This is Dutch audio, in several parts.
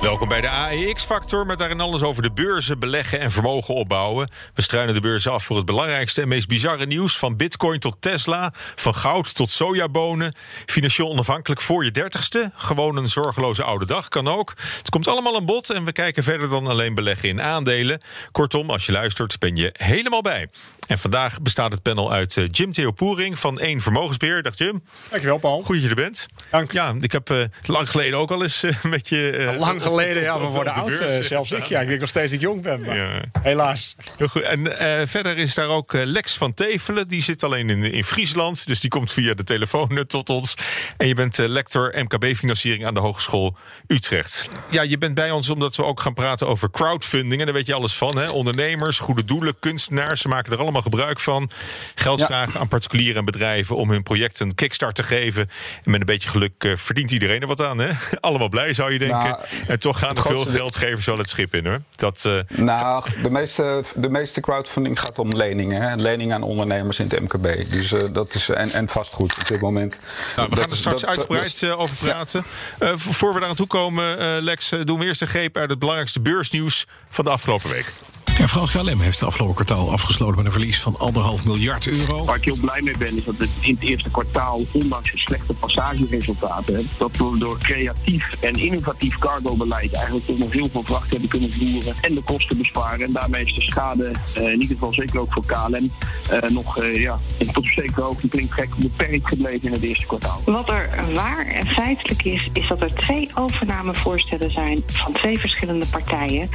Welkom bij de AEX-factor met daarin alles over de beurzen, beleggen en vermogen opbouwen. We struinen de beurzen af voor het belangrijkste en meest bizarre nieuws. Van bitcoin tot Tesla, van goud tot sojabonen. Financieel onafhankelijk voor je dertigste. Gewoon een zorgeloze oude dag kan ook. Het komt allemaal aan bod en we kijken verder dan alleen beleggen in aandelen. Kortom, als je luistert ben je helemaal bij. En vandaag bestaat het panel uit eh, Jim Theo Poering van één Vermogensbeheer. Dag Jim. Dankjewel Paul. Goed dat je er bent. Dank. Ja, ik heb uh, lang geleden ook al eens uh, met je... Uh, lang geleden, ja, we worden oud. zelfs ik. Ja, ik denk nog steeds dat ik jong ben. Maar ja. Helaas. Heel goed. En verder is daar ook Lex van Tevelen. Die zit alleen in, in Friesland. Dus die komt via de telefoon tot ons. En je bent lector MKB-financiering aan de Hogeschool Utrecht. Ja, je bent bij ons omdat we ook gaan praten over crowdfunding. En daar weet je alles van. Hè? Ondernemers, goede doelen, kunstenaars. Ze maken er allemaal gebruik van. Geld vragen aan particulieren en bedrijven om hun project een kickstart te geven. En met een beetje geluk verdient iedereen er wat aan. Hè? Allemaal blij zou je denken. Nou, en toch gaan er veel geldgevers wel het schip in hoor. Dat, uh, nou, de meeste, de meeste crowdfunding gaat om leningen. Hè? Leningen aan ondernemers in het MKB. Dus uh, dat is, en, en vastgoed op dit moment. Nou, we gaan er straks dat, uitgebreid dat, over praten. Ja. voor we daar aan toe komen, Lex, doen we eerst een greep uit het belangrijkste beursnieuws van de afgelopen week. Ja, Frans KLM heeft het afgelopen kwartaal afgesloten met een verlies van anderhalf miljard euro. Waar ik heel blij mee ben, is dat het in het eerste kwartaal, ondanks de slechte passageresultaten, dat we door creatief en innovatief cargobeleid eigenlijk toch nog heel veel vracht hebben kunnen voeren en de kosten besparen. En daarmee is de schade, uh, in ieder geval zeker ook voor KLM, uh, nog uh, ja, tot zeker ook een klinkt gek beperkt gebleven in het eerste kwartaal. Wat er waar en feitelijk is, is dat er twee overnamevoorstellen zijn van twee verschillende partijen.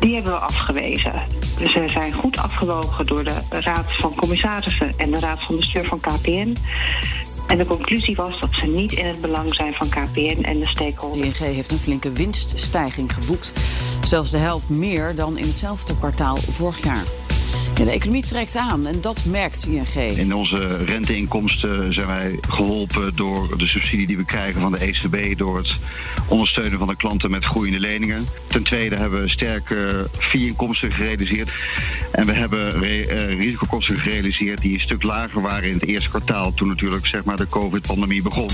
Die hebben we afgewezen. Dus ze zijn goed afgewogen door de Raad van Commissarissen en de Raad van Bestuur van KPN. En de conclusie was dat ze niet in het belang zijn van KPN en de stakeholders. ING heeft een flinke winststijging geboekt. Zelfs de helft meer dan in hetzelfde kwartaal vorig jaar. De economie trekt aan en dat merkt ING. In onze renteinkomsten zijn wij geholpen door de subsidie die we krijgen van de ECB... door het ondersteunen van de klanten met groeiende leningen. Ten tweede hebben we sterke fee-inkomsten gerealiseerd. En we hebben re uh, risicokosten gerealiseerd die een stuk lager waren in het eerste kwartaal... toen natuurlijk zeg maar, de covid-pandemie begon.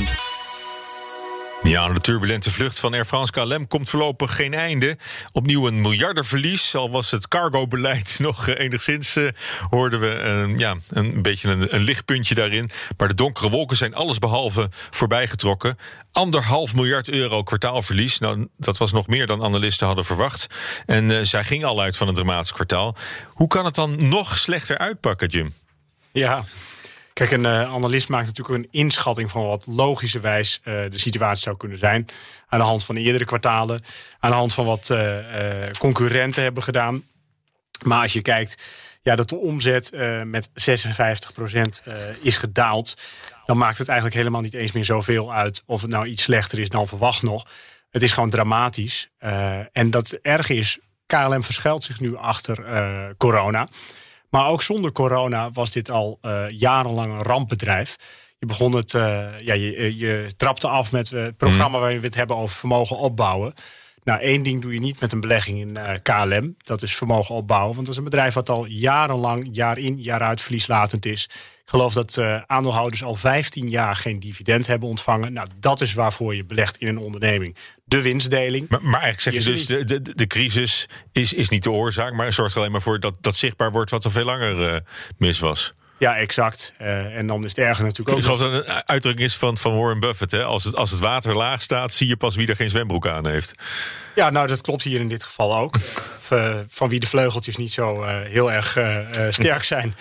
Ja, de turbulente vlucht van Air France KLM komt voorlopig geen einde. Opnieuw een miljardenverlies. Al was het cargobeleid nog uh, enigszins, uh, hoorden we uh, ja, een beetje een, een, lichtpuntje daarin. Maar de donkere wolken zijn allesbehalve voorbijgetrokken. Anderhalf miljard euro kwartaalverlies. Nou, dat was nog meer dan analisten hadden verwacht. En zij ging al uit van een dramatisch kwartaal. Hoe kan het dan nog slechter uitpakken, Jim? Ja, Kijk, een uh, analist maakt natuurlijk een inschatting van wat logischerwijs uh, de situatie zou kunnen zijn. Aan de hand van eerdere kwartalen, aan de hand van wat uh, concurrenten hebben gedaan. Maar als je kijkt ja, dat de omzet met 56% is gedaald, dan maakt het eigenlijk helemaal niet eens meer zoveel uit of het nou iets slechter is dan verwacht nog. Het is gewoon dramatisch. en dat erg is, KLM verschuilt zich nu achter corona. Maar ook zonder corona was dit al uh, jarenlang een rampbedrijf. Je begon het, uh, ja, je, eh, je trapte af met het programma mm. waar we het hebben over vermogen opbouwen. Nou, één ding doe je niet met een belegging in uh, KLM. Dat is vermogen opbouwen. Want dat is een bedrijf wat al jarenlang, jaar in, jaar uit verlieslatend is. Geloof dat uh, aandeelhouders al 15 jaar geen dividend hebben ontvangen. Nou, dat is waarvoor je belegt in een onderneming. De winstdeling. Maar, maar eigenlijk zeg je dus, de, de, de, crisis is, is niet de oorzaak... maar zorgt er alleen maar voor dat, dat zichtbaar wordt wat er veel langer uh, mis was. Ja, exact. Uh, en dan is het erger natuurlijk ook. Ik geloof dat een uitdrukking is van, van Warren Buffett. Hè? Als, het, als het water laag staat, zie je pas wie er geen zwembroek aan heeft. Ja, nou dat klopt hier in dit geval ook. van wie de vleugeltjes niet zo uh, heel erg uh, sterk zijn.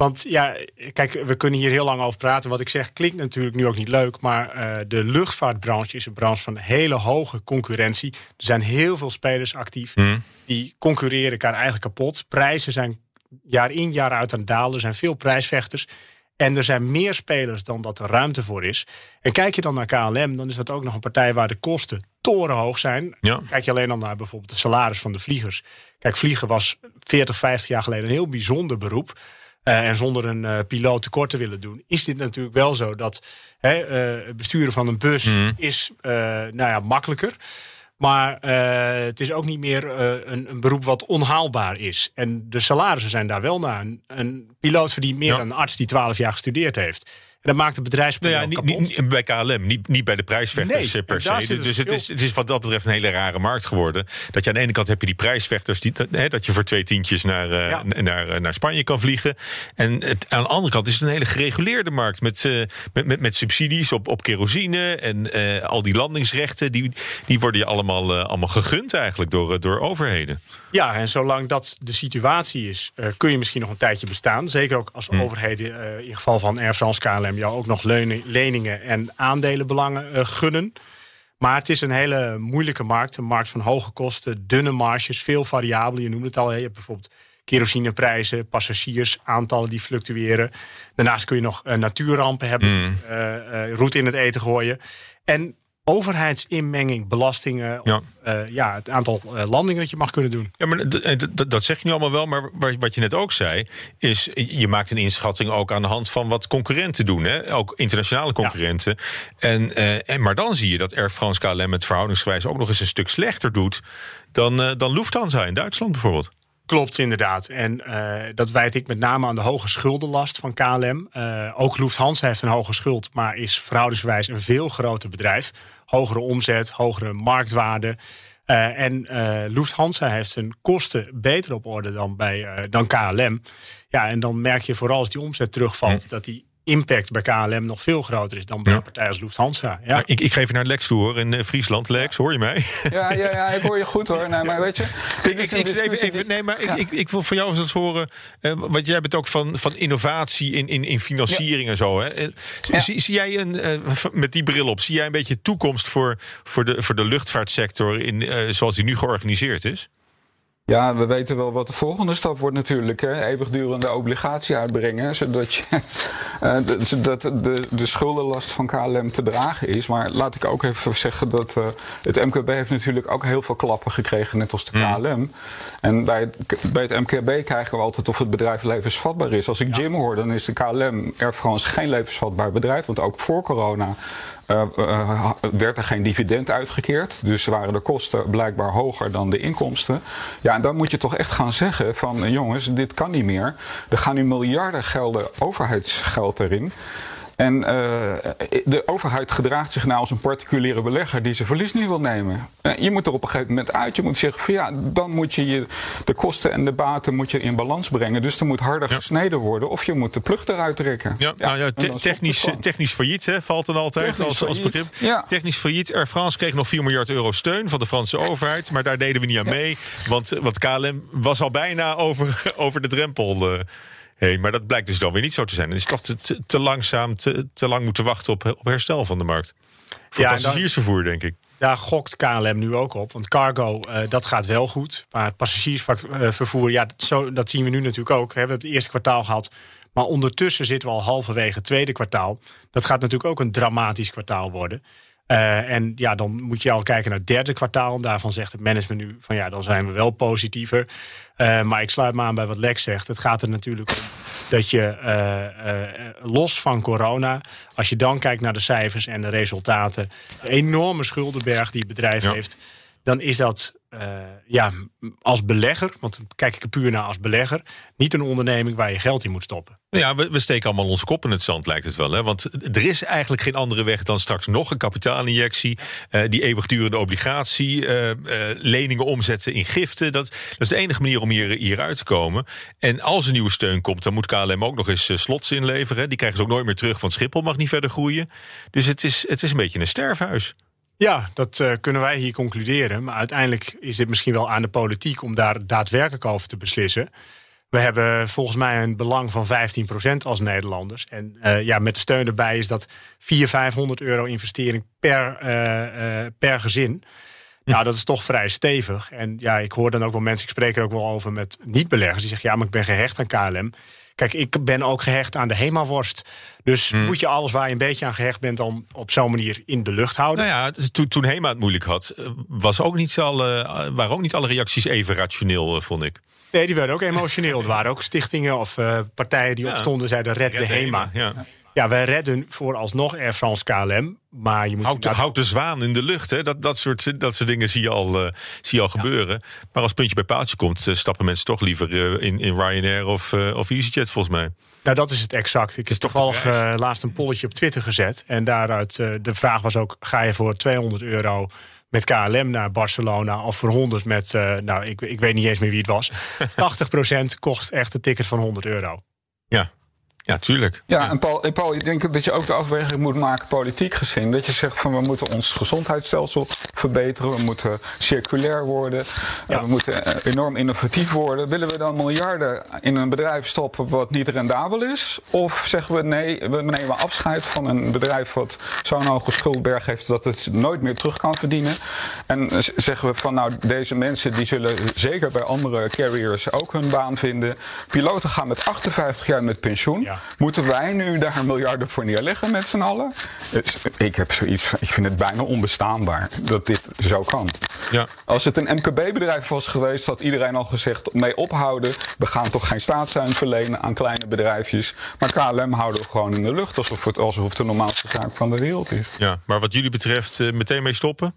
Want ja, kijk, we kunnen hier heel lang over praten. Wat ik zeg klinkt natuurlijk nu ook niet leuk. Maar uh, de luchtvaartbranche is een branche van hele hoge concurrentie. Er zijn heel veel spelers actief. Mm. Die concurreren elkaar eigenlijk kapot. Prijzen zijn jaar in jaar uit aan het dalen. Er zijn veel prijsvechters. En er zijn meer spelers dan dat er ruimte voor is. En kijk je dan naar KLM, dan is dat ook nog een partij waar de kosten torenhoog zijn. Ja. Kijk je alleen dan naar bijvoorbeeld de salaris van de vliegers. Kijk, vliegen was 40, 50 jaar geleden een heel bijzonder beroep. Uh, en zonder een uh, piloot tekort te willen doen, is dit natuurlijk wel zo dat hè, uh, het besturen van een bus Mhm. is nou ja, makkelijker. Maar het is ook niet meer een, een, beroep wat onhaalbaar is. En de salarissen zijn daar wel naar. Een, een piloot verdient meer Ja. dan een arts die 12 jaar gestudeerd heeft. En dat maakt het bedrijfsmodel Nou ja, niet, kapot. niet- bij KLM, niet, niet bij de prijsvechters Nee, per se. het Dus het is, het is wat dat betreft een hele rare markt geworden. Dat je aan de ene kant heb je die prijsvechters, die, hè, dat je voor twee tientjes naar, eh, Ja. naar, eh, naar Spanje kan vliegen. En het, aan de andere kant is het een hele gereguleerde markt met, eh, met, met, met subsidies op, op kerosine en al die landingsrechten. Die, die worden je allemaal, allemaal gegund eigenlijk door, door overheden. Ja, en zolang dat de situatie is, kun je misschien nog een tijdje bestaan. Zeker ook als Hmm. overheden, in geval van Air France KLM, jou ook nog leningen en aandelenbelangen eh, gunnen. Maar het is een hele moeilijke markt. Een markt van hoge kosten, dunne marges, veel variabelen. Je noemde het al. Je hebt bijvoorbeeld kerosineprijzen, passagiers, aantallen die fluctueren. Daarnaast kun je nog eh, natuurrampen hebben, eh, eh, roet in het eten gooien. En overheidsinmenging, belastingen, Ja. eh, ja, het aantal eh, landingen dat je mag kunnen doen. Ja, maar eh, dat zeg je nu allemaal wel. Maar wa- wat je net ook zei, is je maakt een inschatting ook aan de hand van wat concurrenten doen. Hè? Ook internationale concurrenten. En, en, maar dan zie je dat Air France KLM het verhoudingsgewijs ook nog eens een stuk slechter doet dan, eh, dan Lufthansa in Duitsland bijvoorbeeld. Klopt, inderdaad. En eh, dat wijt ik met name aan de hoge schuldenlast van KLM. Eh, ook Lufthansa heeft een hoge schuld, maar is verhoudingsgewijs een veel groter bedrijf. Hogere omzet, hogere marktwaarde. Eh, en Lufthansa heeft zijn kosten beter op orde dan, bij, dan KLM. Ja, en dan merk je vooral als die omzet terugvalt... dat die impact bij KLM nog veel groter is dan bij Ja. een partij als Lufthansa. Ja. Nou, ik, ik ga even naar Lex toe hoor, in eh, Friesland. Lex, hoor je mij? Ja, ja, ja, ik hoor je goed hoor. Nee, maar weet je, dit Ik, even, nee, maar Ja. ik, ik, ik wil van jou eens horen. eh, want jij bent ook van, van innovatie in, in, in financiering en zo. Hè? Eh, Ja. Zie, zie jij een, met die bril op, zie jij een beetje toekomst voor, voor, de, voor de luchtvaartsector in, eh, zoals die nu georganiseerd is? Ja, we weten wel wat de volgende stap wordt natuurlijk. Hè? Eeuwigdurende obligatie uitbrengen. Zodat, je, eh, de- zodat de, de schuldenlast van KLM te dragen is. Maar laat ik ook even zeggen dat eh, het MKB heeft natuurlijk ook heel veel klappen gekregen. Net als de KLM. En bij het, bij het MKB krijgen we altijd of het bedrijf levensvatbaar is. Als ik Jim hoor, dan is de KLM Air France geen levensvatbaar bedrijf. Want ook voor corona eh, eh, werd er geen dividend uitgekeerd. Dus waren de kosten blijkbaar hoger dan de inkomsten. Ja, en dan moet je toch echt gaan zeggen van eh, jongens, dit kan niet meer. Er gaan nu miljarden gelden overheidsgeld erin. En eh, de overheid gedraagt zich nou als een particuliere belegger die zijn verlies niet wil nemen. Eh, je moet er op een gegeven moment uit. Je moet zeggen van ja, dan moet je, je de kosten en de baten moet je in balans brengen. Dus er moet harder gesneden worden of je moet de plug eruit trekken. Ja, nou ja, te- technisch, technisch failliet hè, valt dan altijd Technisch als, als failliet, begrip. ja. Technisch failliet. Air France kreeg nog 4 miljard euro steun van de Franse overheid. Maar daar deden we niet aan mee. Want, want KLM was al bijna over, over de drempel heen. Maar dat blijkt dus dan weer niet zo te zijn. Het is toch te, te, langzaam, te, te lang moeten wachten op, op herstel van de markt. Voor Ja, passagiersvervoer, denk ik. Daar gokt KLM nu ook op. Want cargo, eh, dat gaat wel goed. Maar het passagiersvervoer, ja, dat, zo, dat zien we nu natuurlijk ook. We hebben het eerste kwartaal gehad. Maar ondertussen zitten we al halverwege het tweede kwartaal. Dat gaat natuurlijk ook een dramatisch kwartaal worden. Eh, en ja, dan moet je al kijken naar het derde kwartaal. Daarvan zegt het management nu van ja, dan zijn we wel positiever. Eh, maar ik sluit me aan bij wat Lex zegt. Het gaat er natuurlijk om dat je eh, los van corona, als je dan kijkt naar de cijfers en de resultaten, de enorme schuldenberg die het bedrijf Ja. heeft, dan is dat eh, ja, als belegger, want kijk ik er puur naar als belegger, niet een onderneming waar je geld in moet stoppen. Ja, we, we steken allemaal onze kop in het zand, lijkt het wel. Hè? Want er is eigenlijk geen andere weg dan straks nog een kapitaalinjectie. eh, die eeuwigdurende obligatie. eh, leningen omzetten in giften. Dat, dat is de enige manier om hier, hier uit te komen. En als er nieuwe steun komt, dan moet KLM ook nog eens slots inleveren. Die krijgen ze ook nooit meer terug, want Schiphol mag niet verder groeien. Dus het is, het is een beetje een sterfhuis. Ja, dat eh, kunnen wij hier concluderen. Maar uiteindelijk is dit misschien wel aan de politiek om daar daadwerkelijk over te beslissen. We hebben volgens mij een belang van 15% als Nederlanders. En eh, ja, met de steun erbij is dat 400, 500 euro investering per, eh, per gezin. Nou, dat is toch vrij stevig. En ja, ik hoor dan ook wel mensen, ik spreek er ook wel over met niet-beleggers, die zeggen: ja, maar ik ben gehecht aan KLM. Kijk, ik ben ook gehecht aan de HEMA-worst. Dus Hmm. moet je alles waar je een beetje aan gehecht bent... dan op zo'n manier in de lucht houden. Nou ja, toen, toen Hema het moeilijk had, eh, was ook niet alle, waren ook niet alle reacties even rationeel, eh, vond ik. Nee, die werden ook emotioneel. Er waren ook stichtingen of eh, partijen die Ja. opstonden... zeiden red, de HEMA. Ja. Ja, wij redden vooralsnog Air France KLM. Maar je moet Houd, de zwaan in de lucht. Hè? Dat, dat, soort, dat soort dingen zie je al, eh, zie je al gebeuren. Maar als puntje bij paaltje komt, eh, stappen mensen toch liever eh, in, in Ryanair of, of EasyJet, volgens mij. Nou, dat is het exact. Ik heb toevallig laatst een polletje op Twitter gezet. En daaruit, de vraag was ook... ga je voor 200 euro met KLM naar Barcelona... of voor 100 met, nou, ik, ik weet niet eens meer wie het was. 80% kost echt een ticket van 100 euro. Ja, ja tuurlijk. Ja, en Paul, en Paul, ik denk dat je ook de afweging moet maken, politiek gezien. Dat je zegt van we moeten ons gezondheidsstelsel verbeteren. We moeten circulair worden. eh, we moeten eh, enorm innovatief worden. Willen we dan miljarden in een bedrijf stoppen wat niet rendabel is? Of zeggen we nee, we nemen afscheid van een bedrijf wat zo'n hoge schuldberg heeft dat het nooit meer terug kan verdienen? En zeggen we van nou, deze mensen die zullen zeker bij andere carriers ook hun baan vinden. Piloten gaan met 58 jaar met pensioen. Ja. Moeten wij nu daar miljarden voor neerleggen met z'n allen? Dus ik heb zoiets ik vind het bijna onbestaanbaar dat dit zo kan. Ja. Als het een MKB-bedrijf was geweest, had iedereen al gezegd: mee ophouden. We gaan toch geen staatssteun verlenen aan kleine bedrijfjes. Maar KLM houden we gewoon in de lucht alsof het, alsof het de normaalste zaak van de wereld is. Ja, maar wat jullie betreft eh, meteen mee stoppen?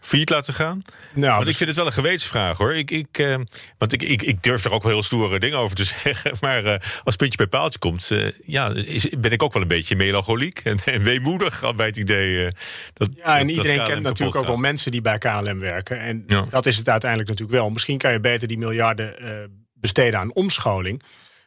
Failliet laten gaan? Nou, want dus- ik vind het wel een gewetensvraag hoor. Ik, ik, eh, want ik, ik, ik durf er ook wel heel stoere dingen over te zeggen. Maar eh, als puntje bij paaltje komt, eh, ja, is, ben ik ook wel een beetje melancholiek en, en weemoedig bij het idee. dat, Ja, en dat- iedereen kent natuurlijk ook wel mensen die bij KLM werken. En Ja. dat is het uiteindelijk natuurlijk wel. Misschien kan je beter die miljarden besteden aan omscholing.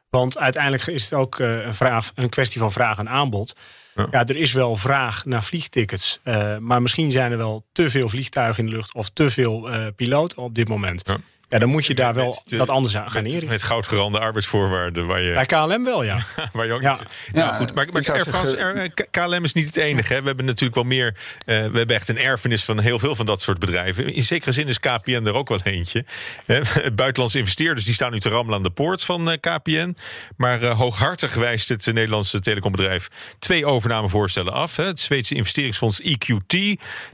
Want uiteindelijk is het ook een, vraag, een kwestie van vraag en aanbod. Ja. Ja. er is wel vraag naar vliegtickets. eh, maar misschien zijn er wel te veel vliegtuigen in de lucht... of te veel eh piloten op dit moment. Ja. Ja. dan moet je daar wel Met, wat anders aan gaan Met, inrichten. met goudgerande arbeidsvoorwaarden waar je, Bij KLM wel, ja. waar je ook Ja. niet... Nou Ja, goed, maar, maar Air France, zeggen- Air- K- KLM is niet het enige. Hè. We hebben natuurlijk wel meer... eh, we hebben echt een erfenis van heel veel van dat soort bedrijven. In zekere zin is KPN er ook wel eentje. Hè. Buitenlandse investeerders die staan nu te rammelen aan de poort van eh, KPN. Maar eh, hooghartig wijst het Nederlandse telecombedrijf... twee overnamevoorstellen af. Hè. Het Zweedse investeringsfonds EQT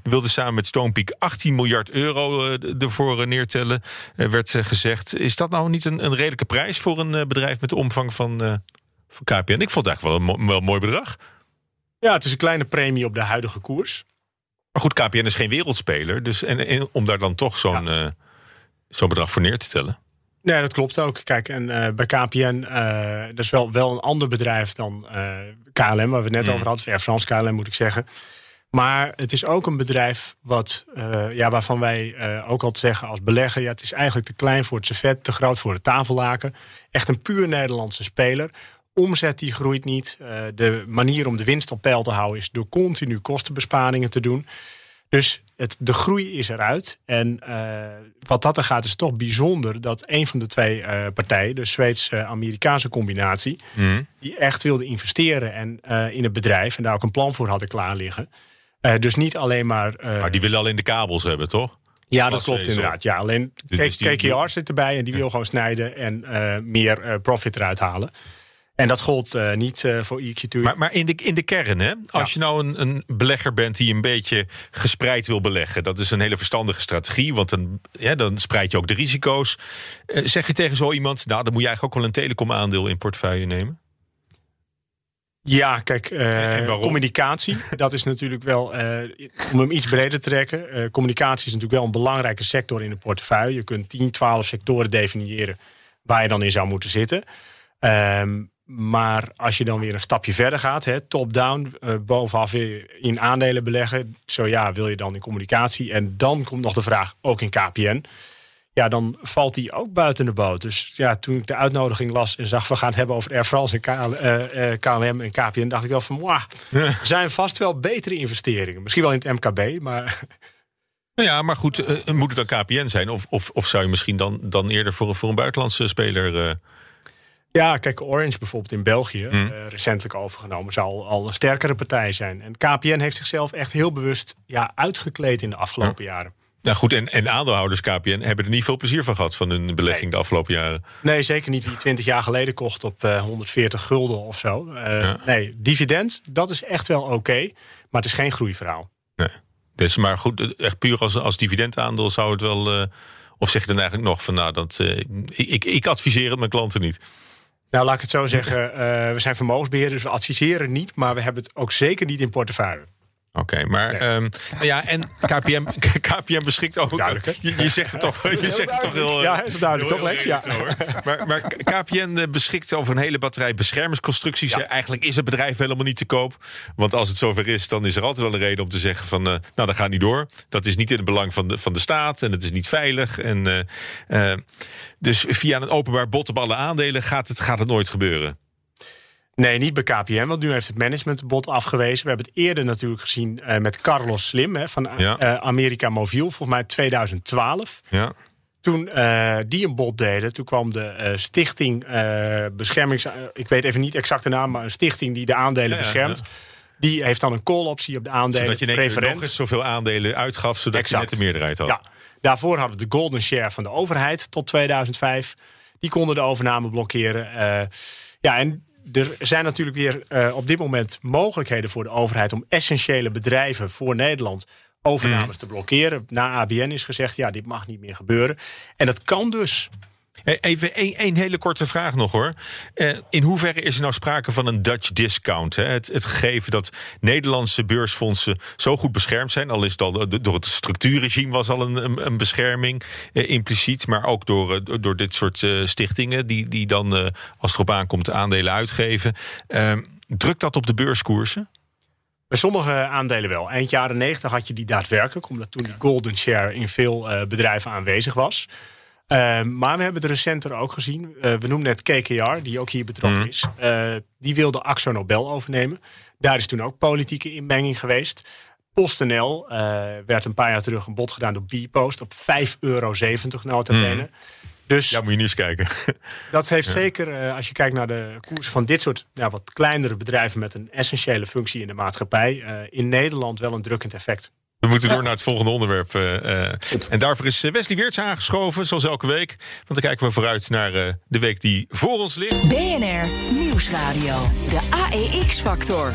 wilde samen met Stonepeak 18 miljard euro ervoor neertellen, werd eh, gezegd. Is dat nou niet een, een redelijke prijs voor een eh, bedrijf met de omvang van, eh, van KPN? Ik vond het eigenlijk wel een wel een mooi bedrag. Ja, het is een kleine premie op de huidige koers. Maar goed, KPN is geen wereldspeler. Dus en, en om daar dan toch zo'n eh, zo'n bedrag voor neer te tellen. Nee, dat klopt ook. Kijk, en eh, bij KPN, eh dat is wel, wel een ander bedrijf dan eh, KLM, waar we het net Mm. over hadden. Air France KLM moet ik zeggen. Maar het is ook een bedrijf wat, eh, ja, waarvan wij eh, ook altijd zeggen als belegger... Ja, het is eigenlijk te klein voor het servet, te groot voor het tafellaken. Echt een puur Nederlandse speler. Omzet die groeit niet. Eh, de manier om de winst op peil te houden... is door continu kostenbesparingen te doen. Dus het, de groei is eruit. En wat dat er gaat, is toch bijzonder dat een van de twee partijen, de Zweeds-Amerikaanse combinatie, die echt wilde investeren en, in het bedrijf en daar ook een plan voor hadden klaar liggen. Eh, dus niet alleen maar. eh, Maar die willen alleen de kabels hebben, toch? ja, dat klopt inderdaad. Ja, alleen Dus- KKR zit erbij en die wil gewoon snijden en eh, meer profit eruit halen. En dat gold niet voor EQ2. Maar, maar in, de, in de kern, hè? als je nou een, een belegger bent die een beetje gespreid wil beleggen, dat is een hele verstandige strategie, want dan, ja, dan spreid je ook de risico's. Zeg je tegen zo iemand, nou, dan moet je eigenlijk ook wel een telecom-aandeel in portefeuille nemen? Ja, kijk, eh, communicatie, dat is natuurlijk wel, eh, om hem iets breder te trekken. eh, communicatie is natuurlijk wel een belangrijke sector in de portefeuille. Je kunt 10, 12 sectoren definiëren waar je dan in zou moeten zitten. Ehm, maar als je dan weer een stapje verder gaat, top-down, bovenaf in aandelen beleggen. Zo ja, wil je dan in communicatie? En dan komt nog de vraag, ook in KPN. Ja, dan valt die ook buiten de boot. Dus ja, toen ik de uitnodiging las en zag... we gaan het hebben over Air France en KL, eh, eh, KLM en KPN... dacht ik wel van, "Mwah, er zijn vast wel betere investeringen. Misschien wel in het MKB, maar Nou ja, maar goed, eh, moet het dan KPN zijn? Of, of, of zou je misschien dan, dan eerder voor, een- voor een buitenlandse speler... Ja, kijk, Orange bijvoorbeeld in België, eh, recentelijk overgenomen, zou al, al een sterkere partij zijn. En KPN heeft zichzelf echt heel bewust ja, uitgekleed in de afgelopen jaren. Nou goed, en, en aandeelhouders KPN hebben er niet veel plezier van gehad van hun belegging de afgelopen jaren. Nee, zeker niet wie 20 jaar geleden kocht op uh, 140 gulden of zo. Uh, ja. Nee, dividend, dat is echt wel oké, okay, maar het is geen groeiverhaal. Nee. Dus, maar goed, echt puur als, als dividendaandeel zou het wel. Uh, of zeg je dan eigenlijk nog van nou, dat, ik, ik adviseer het mijn klanten niet. Nou, laat ik het zo zeggen. We zijn vermogensbeheerders, we adviseren niet, maar we hebben het ook zeker niet in portefeuille. Oké, maar nee. um, ja, en KPM, KPM beschikt ook. Duidelijk, je, je, zegt het toch, je zegt het toch heel. Ja, is duidelijk, toch, Lex? Ja. Hoor. Maar, maar KPN beschikt over een hele batterij beschermingsconstructies. Ja. Eigenlijk is het bedrijf helemaal niet te koop. Want als het zover is, dan is er altijd wel een reden om te zeggen: van uh, nou, dat gaat niet door. Dat is niet in het belang van de, van de staat en het is niet veilig. En, uh, uh, dus via een openbaar bod op alle aandelen gaat het, gaat het nooit gebeuren. Nee, niet bij KPM, want nu heeft het management het bod afgewezen. We hebben het eerder natuurlijk gezien uh, met Carlos Slim hè, van ja. uh, America Mobiel, volgens mij 2012. Ja. Toen uh, die een bod deden, toen kwam de stichting beschermings... ik weet even niet exact de naam, maar een stichting die de aandelen ja, beschermt. Die heeft dan een call-optie op de aandelen. Zodat je preferent. nog eens zoveel aandelen uitgaf, zodat exact. je net de meerderheid had. Ja. Daarvoor hadden we de golden share van de overheid tot 2005. Die konden de overname blokkeren. ja, en er zijn natuurlijk weer uh, op dit moment mogelijkheden voor de overheid om essentiële bedrijven voor Nederland overnames mm. te blokkeren. Na ABN is gezegd, ja, dit mag niet meer gebeuren. En dat kan dus. Even één hele korte vraag nog hoor. Uh, in hoeverre is er nou sprake van een Dutch discount? Het, het, gegeven dat Nederlandse beursfondsen zo goed beschermd zijn, al is het al door het structuurregime was al een, een, een bescherming uh, impliciet, maar ook door, door dit soort stichtingen die, die dan, als het erop aankomt, aandelen uitgeven. Ehm, drukt dat op de beurskoersen? Bij sommige aandelen wel. Eind jaren 90 had je die daadwerkelijk, omdat toen die golden share in veel bedrijven aanwezig was. Uh, maar we hebben het recenter ook gezien. Uh, we noemen net KKR, die ook hier betrokken mm. is. Uh, die wilde Axo Nobel overnemen. Daar is toen ook politieke inmenging geweest. PostNL werd een paar jaar terug een bod gedaan door Bpost op 5,70 euro nota bene. Mm. Dus ja, moet je niet eens kijken. Dat heeft ja. zeker, als je kijkt naar de koers van dit soort ja, wat kleinere bedrijven met een essentiële functie in de maatschappij, in Nederland wel een drukkend effect. We moeten door naar het volgende onderwerp. Uh, uh, en daarvoor is Wesley Weerts aangeschoven, zoals elke week. Want dan kijken we vooruit naar uh, de week die voor ons ligt. BNR Nieuwsradio. De AEX-factor.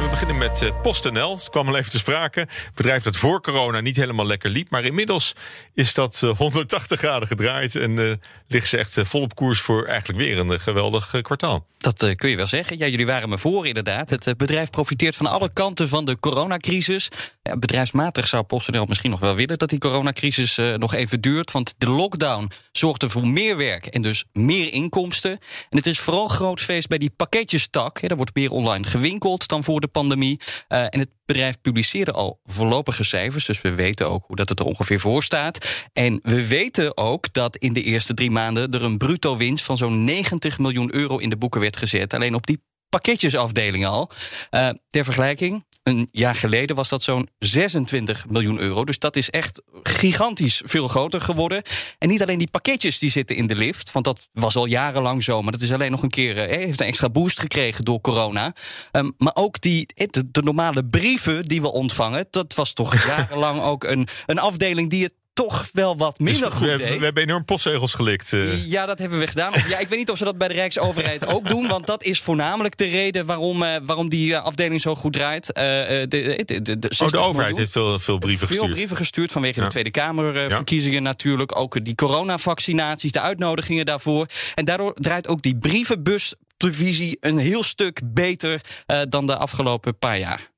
We beginnen met PostNL. Het kwam al even te sprake. Een bedrijf dat voor corona niet helemaal lekker liep. Maar inmiddels is dat 180 graden gedraaid. En ligt ze echt vol op koers voor eigenlijk weer een geweldig kwartaal. Dat kun je wel zeggen. Ja, jullie waren me voor inderdaad. Het bedrijf profiteert van alle kanten van de coronacrisis. Ja, bedrijfsmatig zou PostNL misschien nog wel willen dat die coronacrisis uh, nog even duurt. Want de lockdown zorgde voor meer werk en dus meer inkomsten. En het is vooral groot feest bij die pakketjestak. Er wordt meer online gewinkeld dan voor de pandemie. Uh, en het bedrijf publiceerde al voorlopige cijfers. Dus we weten ook hoe dat het er ongeveer voor staat. En we weten ook dat in de eerste drie maanden er een bruto winst van zo'n 90 miljoen euro in de boeken werd gezet. Alleen op die pakketjesafdeling al. Uh, ter vergelijking, een jaar geleden was dat zo'n 26 miljoen euro. Dus dat is echt gigantisch veel groter geworden. En niet alleen die pakketjes die zitten in de lift, want dat was al jarenlang zo, maar dat is alleen nog een keer, eh, heeft een extra boost gekregen door corona. Um, maar ook die, eh, de, de normale brieven die we ontvangen, dat was toch jarenlang ook een, een afdeling die het toch wel wat minder dus goed we, deed. We hebben enorm postzegels gelikt. Uh. Ja, dat hebben we gedaan. Ja, ik weet niet of ze dat bij de Rijksoverheid ook doen. Want dat is voornamelijk de reden waarom, uh, waarom die uh, afdeling zo goed draait. de, de, de, de, oh, de overheid heeft veel, veel brieven veel gestuurd. brieven gestuurd vanwege ja. de Tweede Kamerverkiezingen ja. natuurlijk. Ook die coronavaccinaties, de uitnodigingen daarvoor. En daardoor draait ook die brievenbus divisie een heel stuk beter dan de afgelopen paar jaar.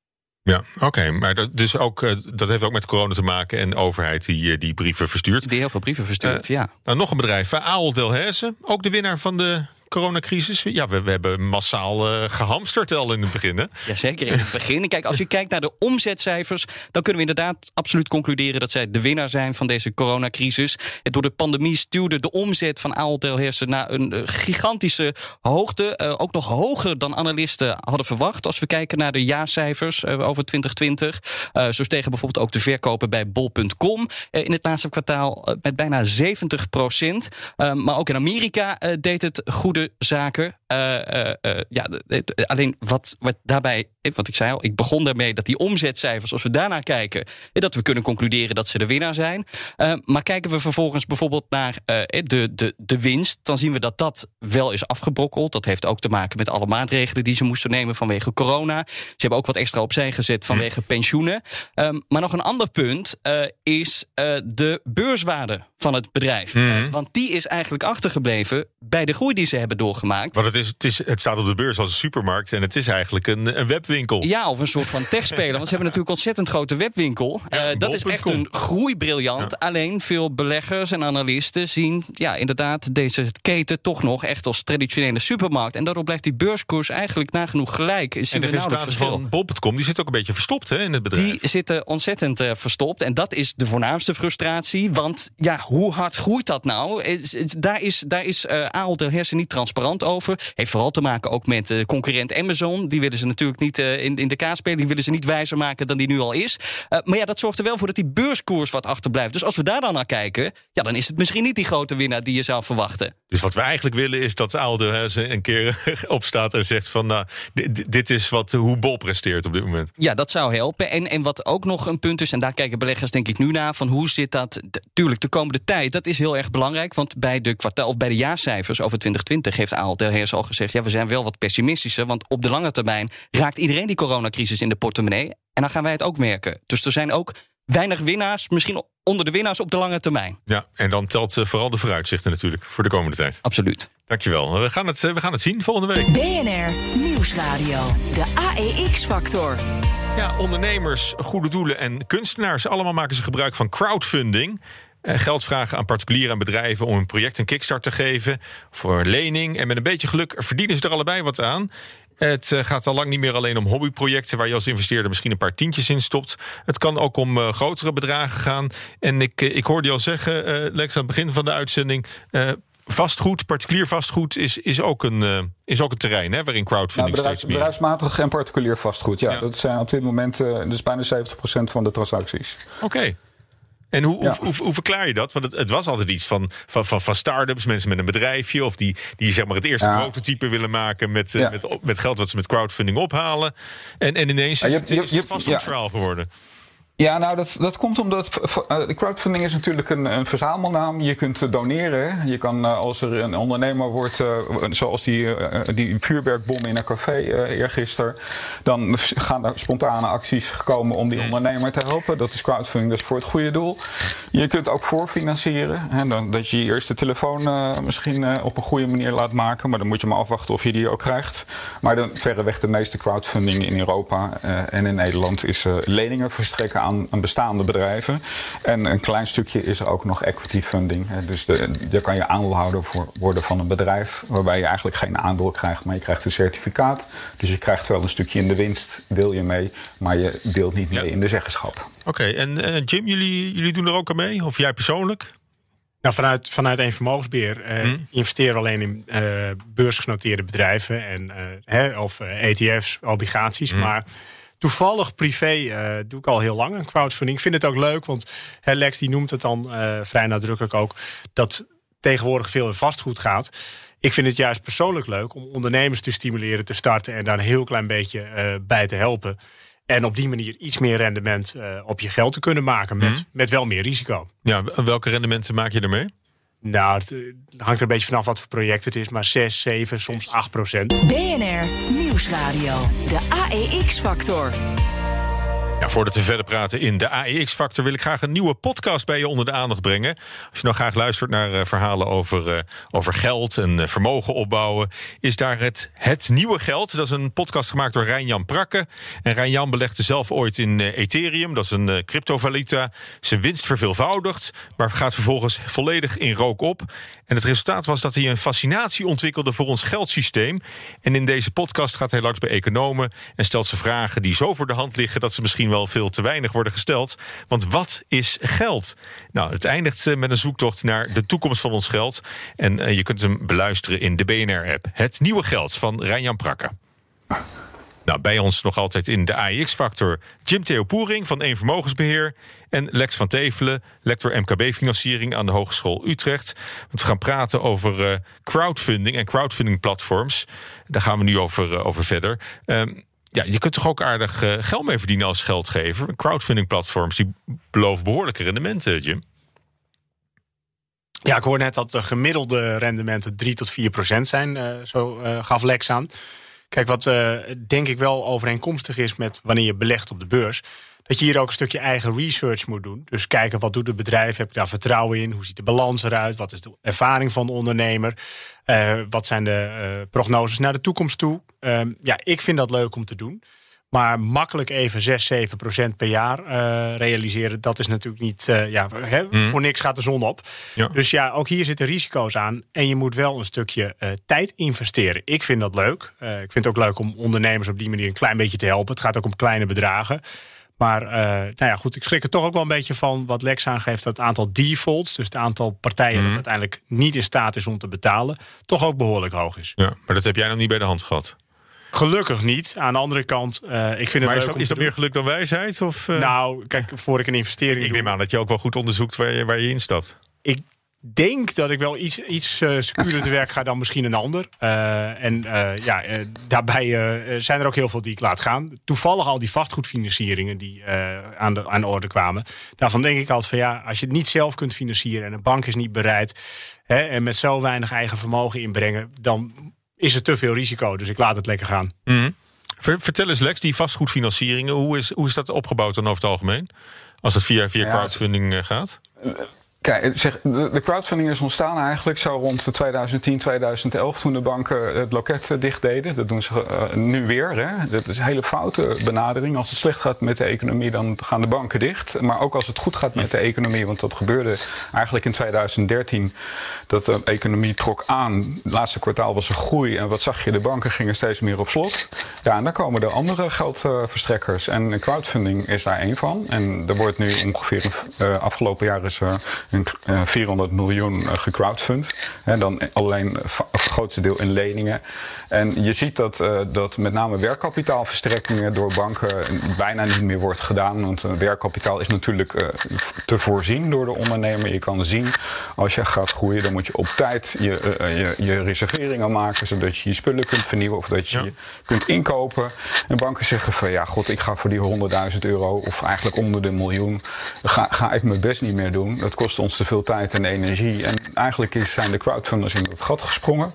Ja, oké. Okay. Maar dat, dus ook, uh, dat heeft ook met corona te maken en de overheid die, uh, die brieven verstuurt. Die heel veel brieven verstuurt, uh, ja. Nou, nog een bedrijf, Ahold Delhaize, ook de winnaar van de coronacrisis? Ja, we, we hebben massaal uh, gehamsterd al in het begin. Hè? Jazeker, in het begin. Kijk, als je kijkt naar de omzetcijfers, dan kunnen we inderdaad absoluut concluderen dat zij de winnaar zijn van deze coronacrisis. En door de pandemie stuwde de omzet van Ahold Delhaize naar een uh, gigantische hoogte. Uh, ook nog hoger dan analisten hadden verwacht. Als we kijken naar de jaarcijfers over 2020. zo stegen bijvoorbeeld ook de verkopen bij bol.com in het laatste kwartaal met bijna 70 procent. maar ook in Amerika deed het goede zaken. Uh, uh, ja, alleen wat, wat daarbij want ik zei al, ik begon daarmee dat die omzetcijfers, als we daarnaar kijken, dat we kunnen concluderen dat ze de winnaar zijn. Uh, maar kijken we vervolgens bijvoorbeeld naar uh, de, de, de winst, dan zien we dat dat wel is afgebrokkeld. Dat heeft ook te maken met alle maatregelen die ze moesten nemen vanwege corona. Ze hebben ook wat extra opzij gezet vanwege pensioenen. Um, maar nog een ander punt uh, is de beurswaarde van het bedrijf. Mm. want die is eigenlijk achtergebleven bij de groei die ze hebben doorgemaakt. Want het, is, het, is, het staat op de beurs als een supermarkt en het is eigenlijk een, een webwinkel. Ja, of een soort van techspeler. want ze hebben natuurlijk ontzettend grote webwinkel. Ja, uh, dat is echt een groeibriljant. Ja. Alleen veel beleggers en analisten zien ja, inderdaad deze keten toch nog echt als traditionele supermarkt. En daardoor blijft die beurskoers eigenlijk nagenoeg gelijk. en de resultaten van bol.com die zitten ook een beetje verstopt hè, in het bedrijf. Die zitten ontzettend uh, verstopt. En dat is de voornaamste frustratie. Want ja, hoe hard groeit dat nou? Daar is, daar is uh, Ahold Hersen niet transparant over. Heeft vooral te maken ook met uh, concurrent Amazon. Die willen ze natuurlijk niet uh, in, in de kaas spelen. Die willen ze niet wijzer maken dan die nu al is. Uh, maar ja, dat zorgt er wel voor dat die beurskoers wat achterblijft. Dus als we daar dan naar kijken, ja, dan is het misschien niet die grote winnaar die je zou verwachten. Dus wat we eigenlijk willen is dat Hersen een keer opstaat en zegt van... nou, dit is wat, hoe Bol presteert op dit moment. Ja, dat zou helpen. En, en wat ook nog een punt is, en daar kijken beleggers denk ik nu naar... van hoe zit dat, tuurlijk, de komende tijd, dat is heel erg belangrijk. Want bij de kwartaal of bij de jaarcijfers over 2020 heeft Hersen al gezegd... ja, we zijn wel wat pessimistischer, want op de lange termijn... raakt iedereen die coronacrisis in de portemonnee. En dan gaan wij het ook merken. Dus er zijn ook weinig winnaars, misschien onder de winnaars op de lange termijn. Ja, en dan telt uh, vooral de vooruitzichten natuurlijk voor de komende tijd. Absoluut. Dankjewel. We gaan het, uh, we gaan het zien volgende week. BNR Nieuwsradio. De AEX-factor. Ja, ondernemers, goede doelen en kunstenaars... allemaal maken ze gebruik van crowdfunding... Geld vragen aan particulieren en bedrijven om een project een kickstart te geven voor lening. En met een beetje geluk verdienen ze er allebei wat aan. Het gaat al lang niet meer alleen om hobbyprojecten waar je als investeerder misschien een paar tientjes in stopt. Het kan ook om uh, grotere bedragen gaan. En ik, ik hoorde je al zeggen, uh, Lex, aan het begin van de uitzending. Uh, vastgoed, particulier vastgoed, is, is, ook, een, is ook een terrein hè, waarin crowdfunding nou, bedrijf, steeds meer... Bedrijfsmatig en particulier vastgoed, ja, ja. Dat zijn op dit moment dus bijna 70% van de transacties. Oké. Okay. En hoe, ja. hoe, hoe, hoe, verklaar je dat? Want het, het, was altijd iets van, van, van, van start-ups, mensen met een bedrijfje... of die, die zeg maar het eerste ja. prototype willen maken met, ja. met, met geld wat ze met crowdfunding ophalen. En, en ineens is het, is het een vastgoedverhaal geworden. Ja, nou, dat, dat komt omdat uh, crowdfunding is natuurlijk een, een verzamelnaam. Je kunt doneren. Je kan, uh, als er een ondernemer wordt, uh, zoals die, die vuurwerkbom in een café eergisteren, dan gaan er spontane acties komen om die ondernemer te helpen. Dat is crowdfunding, dus voor het goede doel. Je kunt ook voorfinancieren. Hè, dan, dat je je eerste telefoon misschien op een goede manier laat maken, maar dan moet je maar afwachten of je die ook krijgt. Maar dan verreweg de meeste crowdfunding in Europa en in Nederland is leningen verstrekken aan, aan, bestaande bedrijven. En een klein stukje is er ook nog equity funding. Dus de, daar kan je aandeelhouder voor worden van een bedrijf. Waarbij je eigenlijk geen aandeel krijgt, maar je krijgt een certificaat. Dus je krijgt wel een stukje in de winst, deel je mee. Maar je deelt niet mee ja. in de zeggenschap. Oké, okay, en uh, Jim, jullie, jullie doen er ook aan mee? Of jij persoonlijk? Nou, vanuit, vanuit een vermogensbeheer uh, hmm. investeren alleen in uh, beursgenoteerde bedrijven en, hè, of ETF's, obligaties. Hmm. Maar toevallig privé uh, doe ik al heel lang een crowdfunding. Ik vind het ook leuk, want hè, Lex die noemt het dan uh, vrij nadrukkelijk ook... dat tegenwoordig veel in vastgoed gaat. Ik vind het juist persoonlijk leuk om ondernemers te stimuleren te starten... en daar een heel klein beetje uh, bij te helpen. En op die manier iets meer rendement op je geld te kunnen maken... met, mm. met wel meer risico. Ja, welke rendementen maak je ermee? Nou, het hangt er een beetje vanaf wat voor project het is. Maar 6, 7, soms 8 procent. BNR Nieuwsradio. De AEX-factor. Ja, voordat we verder praten in de AEX-factor... wil ik graag een nieuwe podcast bij je onder de aandacht brengen. Als je nou graag luistert naar uh, verhalen over, uh, over geld en uh, vermogen opbouwen... is daar het, het Nieuwe Geld. Dat is een podcast gemaakt door Rijn-Jan Prakke. En Rijn-Jan belegde zelf ooit in Ethereum. Dat is een cryptovaluta. Zijn winst verveelvoudigt, maar gaat vervolgens volledig in rook op. En het resultaat was dat hij een fascinatie ontwikkelde voor ons geldsysteem. En in deze podcast gaat hij langs bij economen... en stelt ze vragen die zo voor de hand liggen... dat ze misschien wel veel te weinig worden gesteld. Want wat is geld? Nou, het eindigt met een zoektocht naar de toekomst van ons geld. En uh, je kunt hem beluisteren in de BNR-app. Het nieuwe geld van Rijnjan Prakke. Nou, bij ons nog altijd in de AIX-factor Jim Theo Poering van Eén Vermogensbeheer... en Lex van Tevelen, lector MKB-financiering aan de Hogeschool Utrecht. We gaan praten over uh, crowdfunding en crowdfunding-platforms. Daar gaan we nu over, uh, over verder. Um, ja, je kunt toch ook aardig eh, geld mee verdienen als geldgever. Crowdfunding platforms die beloven behoorlijke rendementen, Jim. Ja, ik hoor net dat de gemiddelde rendementen 3 tot 4 procent zijn. eh, zo eh, gaf Lex aan. Kijk, wat eh, denk ik wel overeenkomstig is met wanneer je belegt op de beurs. Dat je hier ook een stukje eigen research moet doen. Dus kijken wat doet het bedrijf, heb je daar vertrouwen in? Hoe ziet de balans eruit? Wat is de ervaring van de ondernemer? Eh, wat zijn de eh, prognoses naar de toekomst toe? Ehm, ja, ik vind dat leuk om te doen. Maar makkelijk even 6, 7 procent per jaar eh, realiseren, dat is natuurlijk niet. eh, ja, Mhm. Voor niks gaat de zon op. Ja. Dus ja, ook hier zitten risico's aan. En je moet wel een stukje eh, tijd investeren. Ik vind dat leuk. Ik vind het ook leuk om ondernemers op die manier een klein beetje te helpen. Het gaat ook om kleine bedragen. Maar nou ja, goed, ik schrik er toch ook wel een beetje van wat Lex aangeeft. Dat het aantal defaults, dus het aantal partijen dat uiteindelijk niet in staat is om te betalen, toch ook behoorlijk hoog is. Ja, maar dat heb jij nog niet bij de hand gehad. Gelukkig niet. Aan de andere kant, eh, ik vind het Maar is leuk dat, om is dat meer geluk dan wijsheid? Of, eh? Nou, kijk, voor ik een investering ik doe, neem aan dat je ook wel goed onderzoekt waar je, waar je instapt. ik denk dat ik wel iets, iets eh secuurder te werk ga dan misschien een ander. En ja, daarbij zijn er ook heel veel die ik laat gaan. Toevallig al die vastgoedfinancieringen die aan, de, aan de orde kwamen. Daarvan denk ik altijd van ja, als je het niet zelf kunt financieren en een bank is niet bereid hè, en met zo weinig eigen vermogen inbrengen, dan is er te veel risico. Dus ik laat het lekker gaan. Mhm. Ver- vertel eens Lex, die vastgoedfinancieringen, hoe is, hoe is dat opgebouwd dan over het algemeen? Als het via, via crowdfunding eh, gaat? Kijk, de, de crowdfunding is ontstaan eigenlijk zo rond 2010, 2011, toen de banken het loket eh, dicht deden. Dat doen ze eh, nu weer. Hè. Dat is een hele foute benadering. Als het slecht gaat met de economie, dan gaan de banken dicht. Maar ook als het goed gaat met de economie, want dat gebeurde eigenlijk in 2013. Dat de economie trok aan. Het laatste kwartaal was er groei. En wat zag je? De banken gingen steeds meer op slot. Ja, en dan komen er andere geldverstrekkers. En crowdfunding is daar één van. En er wordt nu ongeveer, uh, afgelopen jaar is er 400 miljoen uh, gecrowdfund. En dan alleen het grootste deel in leningen. En je ziet dat, dat met name werkkapitaalverstrekkingen door banken bijna niet meer wordt gedaan. Want werkkapitaal is natuurlijk te voorzien door de ondernemer. Je kan zien, als je gaat groeien, dan moet je op tijd je, je, je reserveringen maken. Zodat je je spullen kunt vernieuwen of dat je ja. je kunt inkopen. En banken zeggen van ja, god, ik ga voor die 100.000 euro of eigenlijk onder de miljoen. Ga, ga ik mijn best niet meer doen. Dat kost ons te veel tijd en energie. En eigenlijk is, zijn de crowdfunders in dat gat gesprongen.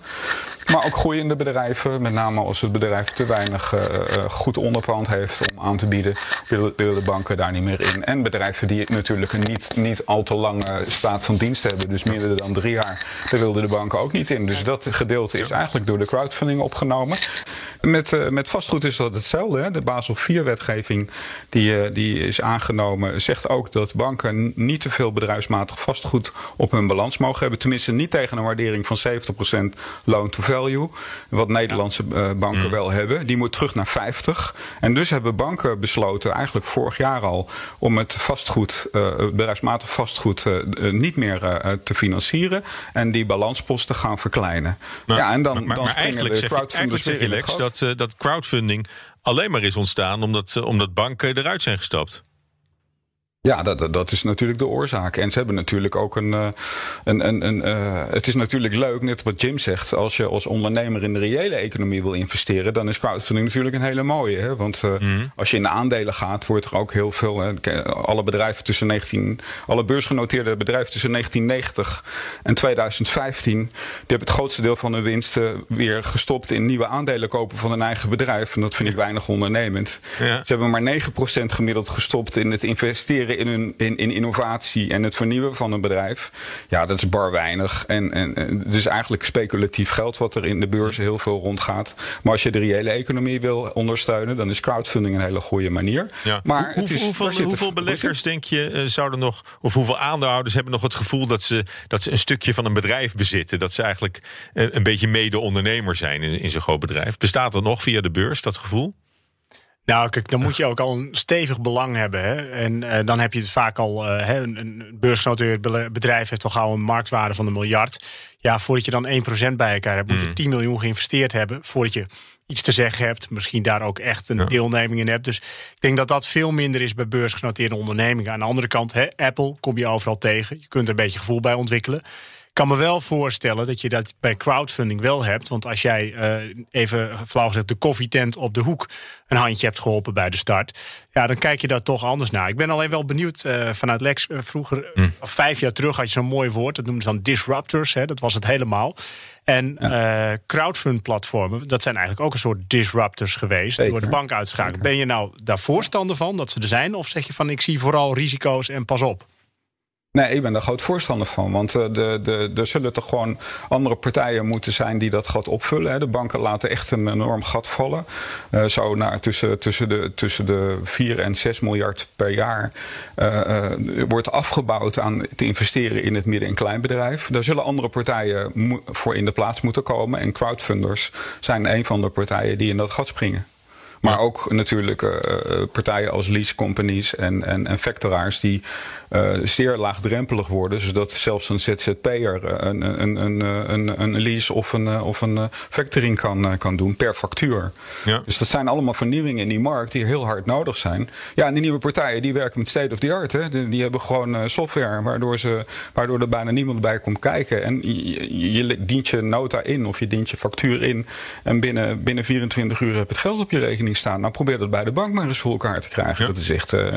Maar ook groeiende bedrijven, met name als het bedrijf te weinig uh, goed onderpand heeft om aan te bieden, willen, willen de banken daar niet meer in. En bedrijven die natuurlijk een niet, niet al te lange staat van dienst hebben, dus minder dan drie jaar, daar wilden de banken ook niet in. Dus dat gedeelte is eigenlijk door de crowdfunding opgenomen. Met, uh, met vastgoed is dat hetzelfde. Hè? De Basel IV-wetgeving die, uh, die is aangenomen, zegt ook dat banken niet te veel bedrijfsmatig vastgoed op hun balans mogen hebben. Tenminste, niet tegen een waardering van 70% loan to value. Wat Nederlandse uh, banken mm. wel hebben. Die moet terug naar 50. En dus hebben banken besloten, eigenlijk vorig jaar al, om het vastgoed, bedrijfsmatig vastgoed, niet meer te financieren. En die balansposten gaan verkleinen. Maar, ja, en dan, maar, maar, dan zeg je Lex, dat, uh, dat crowdfunding alleen maar is ontstaan omdat, uh, omdat banken eruit zijn gestapt. Ja, dat, dat is natuurlijk de oorzaak. En ze hebben natuurlijk ook een. een, een, een uh, het is natuurlijk leuk, net wat Jim zegt. Als je als ondernemer in de reële economie wil investeren, dan is crowdfunding natuurlijk een hele mooie. Hè? Want uh, mm. als je in de aandelen gaat, wordt er ook heel veel. Hè? Alle bedrijven tussen 19. Alle beursgenoteerde bedrijven tussen 1990 en 2015. Die hebben het grootste deel van hun winsten weer gestopt in nieuwe aandelen kopen van hun eigen bedrijf. En dat vind ik weinig ondernemend. Ja. Ze hebben maar 9% gemiddeld gestopt in het investeren in, hun, in, in, innovatie en het vernieuwen van een bedrijf. Ja, dat is bar weinig. En, en, het is eigenlijk speculatief geld wat er in de beurzen heel veel rondgaat. Maar als je de reële economie wil ondersteunen, dan is crowdfunding een hele goede manier. Ja. Maar Hoe, is, hoeveel, hoeveel beleggers, denk je, uh, zouden nog, of hoeveel aandeelhouders hebben nog het gevoel dat ze, dat ze een stukje van een bedrijf bezitten? Dat ze eigenlijk uh, een beetje mede-ondernemer zijn in, in zo'n groot bedrijf. Bestaat er nog via de beurs dat gevoel? Nou, kijk, dan moet je ook al een stevig belang hebben. Hè? En uh, dan heb je het vaak al. Uh, hè, een, een beursgenoteerd bedrijf heeft toch gauw een marktwaarde van een miljard. Ja, voordat je dan 1% bij elkaar hebt, moet je 10 miljoen geïnvesteerd hebben. Voordat je iets te zeggen hebt. Misschien daar ook echt een ja. deelneming in hebt. Dus ik denk dat dat veel minder is bij beursgenoteerde ondernemingen. Aan de andere kant, hè, Apple kom je overal tegen. Je kunt er een beetje gevoel bij ontwikkelen. Ik kan me wel voorstellen dat je dat bij crowdfunding wel hebt. Want als jij uh, even flauw gezegd de koffietent op de hoek een handje hebt geholpen bij de start. Ja, dan kijk je daar toch anders naar. Ik ben alleen wel benieuwd uh, vanuit Lex. Uh, vroeger, hm. of vijf jaar terug, had je zo'n mooi woord. Dat noemden ze dan disruptors. Hè, dat was het helemaal. En ja. crowdfund-platformen, dat zijn eigenlijk ook een soort disruptors geweest. Zeker. Door de bank uitschakelen. Ben je nou daar voorstander van dat ze er zijn? Of zeg je van ik zie vooral risico's en pas op? Nee, ik ben daar groot voorstander van. Want uh, de, de, er zullen toch gewoon andere partijen moeten zijn die dat gat opvullen. Hè. De banken laten echt een enorm gat vallen. Uh, zo naar tussen, tussen, de, tussen de 4 en 6 miljard per jaar uh, wordt afgebouwd aan te investeren in het midden- en kleinbedrijf. Daar zullen andere partijen voor in de plaats moeten komen. En crowdfunders zijn een van de partijen die in dat gat springen. Maar ook natuurlijk uh, partijen als lease companies en, en, en factoraars die uh, zeer laagdrempelig worden. Zodat zelfs een ZZP'er een, een, een, een, een lease of een, of een factoring kan, kan doen per factuur. Ja. Dus dat zijn allemaal vernieuwingen in die markt die heel hard nodig zijn. Ja, en die nieuwe partijen die werken met state of the art. Hè. Die, die hebben gewoon software waardoor, ze, waardoor er bijna niemand bij komt kijken. En je, je dient je nota in of je dient je factuur in. En binnen, binnen 24 uur heb je het geld op je rekening staan. Nou, probeer dat bij de bank maar eens voor elkaar te krijgen. Ja. Dat is echt. Uh,